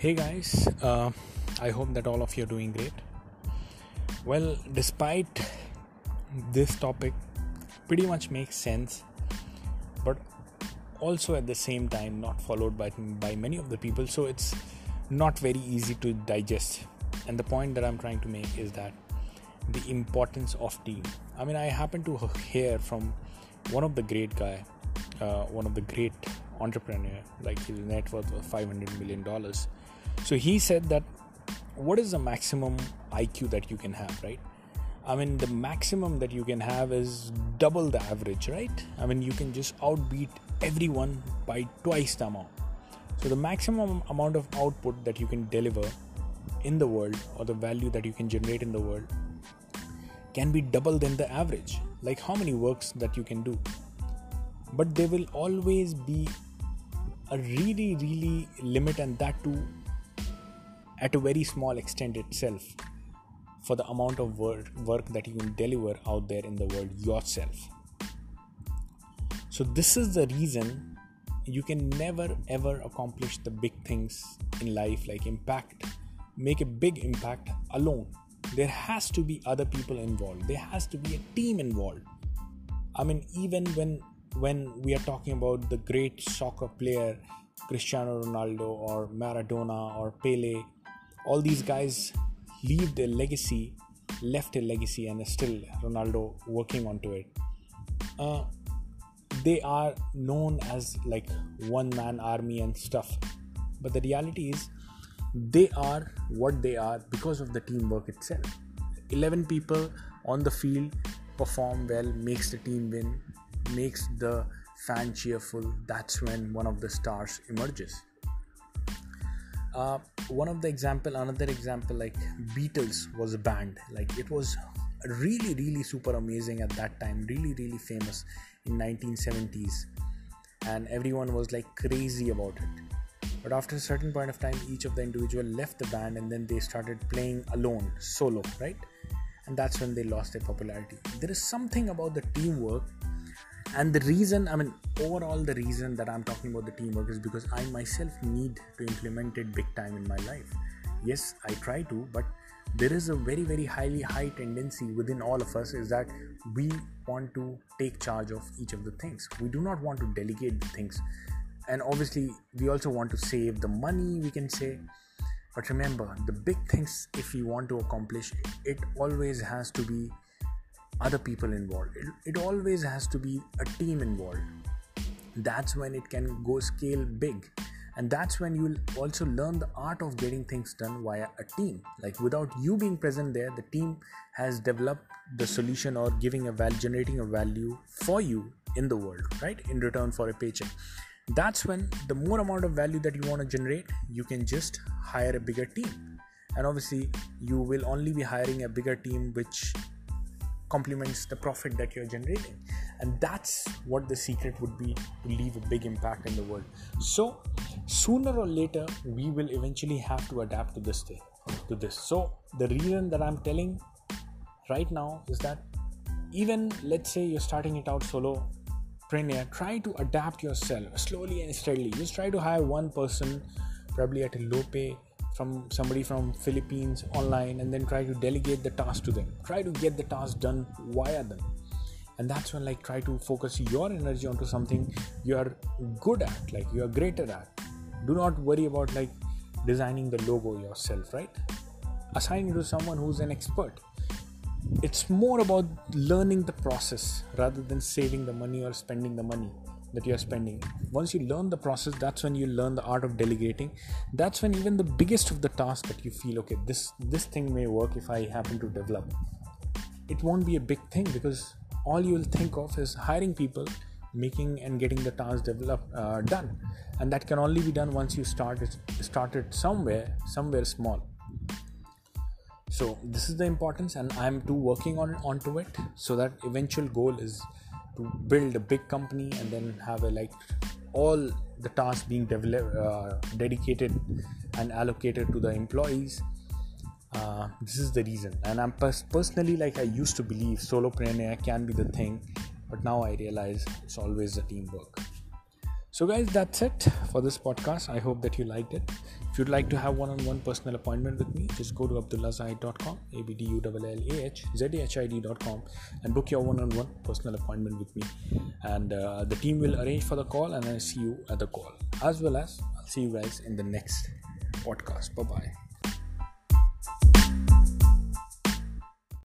Hey guys, uh, I hope that all of you are doing great. Well, despite this topic pretty much makes sense, but also at the same time not followed by by many of the people, so it's not very easy to digest. And the point that I'm trying to make is that the importance of team. I mean, I happen to hear from one of the great guy, uh, one of the great entrepreneur, like his net worth was 500 million dollars. So he said that what is the maximum IQ that you can have, right? I mean, the maximum that you can have is double the average, right? I mean, you can just outbeat everyone by twice the amount. So, the maximum amount of output that you can deliver in the world or the value that you can generate in the world can be double than the average. Like how many works that you can do. But there will always be a really, really limit, and that too at a very small extent itself for the amount of work, work that you can deliver out there in the world yourself. So, this is the reason you can never ever accomplish the big things in life like impact, make a big impact alone. There has to be other people involved. There has to be a team involved. I mean even when when we are talking about the great soccer player cristiano ronaldo or maradona or pele all these guys leave their legacy left a legacy and still ronaldo working onto it. Uh, they are known as like one man army and stuff. But the reality is they are what they are because of the teamwork itself. 11 people on the field perform well makes the team win makes the fan cheerful. That's when one of the stars emerges uh, one of the example another example like beatles was a band. Like it was really really super amazing at that time really really famous in 1970s and everyone was like crazy about it. But after a certain point of time each of the individual left the band and then they started playing alone solo right? And that's when they lost their popularity. There is something about the teamwork and the reason i mean overall the reason that i'm talking about the teamwork is because i myself need to implement it big time in my life. Yes i try to but there is a very very highly high tendency within all of us is that we want to take charge of each of the things. We do not want to delegate the things. And obviously we also want to save the money we can say. But remember the big things if you want to accomplish it always has to be other people involved. It, it always has to be a team involved. That's when it can go scale big. And that's when you'll also learn the art of getting things done via a team. Like without you being present there the team has developed the solution or giving a value generating a value for you in the world right? In return for a paycheck. That's when the more amount of value that you want to generate you can just hire a bigger team. And obviously you will only be hiring a bigger team which complements the profit that you're generating. And that's what the secret would be to leave a big impact in the world. So sooner or later we will eventually have to adapt to this thing to this. So the reason that i'm telling right now is that even let's say you're starting it out solo Premier, try to adapt yourself slowly and steadily. Just try to hire one person, probably at a low pay, from somebody from Philippines online, and then try to delegate the task to them. Try to get the task done via them, and that's when like try to focus your energy onto something you are good at, like you are greater at. Do not worry about like designing the logo yourself, right? Assign it to someone who's an expert it's more about learning the process rather than saving the money or spending the money that you're spending. Once you learn the process that's when you learn the art of delegating. That's when even the biggest of the tasks that you feel okay this this thing may work if i happen to develop. It won't be a big thing because all you'll think of is hiring people making and getting the task developed uh, done. And that can only be done once you start it started somewhere somewhere small. So this is the importance and i'm too working on onto it so that eventual goal is to build a big company and then have a like all the tasks being developed uh, dedicated and allocated to the employees uh, this is the reason. And i'm pers- personally like i used to believe solopreneur can be the thing but now i realize it's always the teamwork So, guys, that's it for this podcast. I hope that you liked it. If you'd like to have one on one personal appointment with me, just go to abdullahzahid.com, A B D U L L A H Z A H I D.com, and book your one on one personal appointment with me. And uh, the team will arrange for the call, and I'll see you at the call. As well as, I'll see you guys in the next podcast. Bye bye.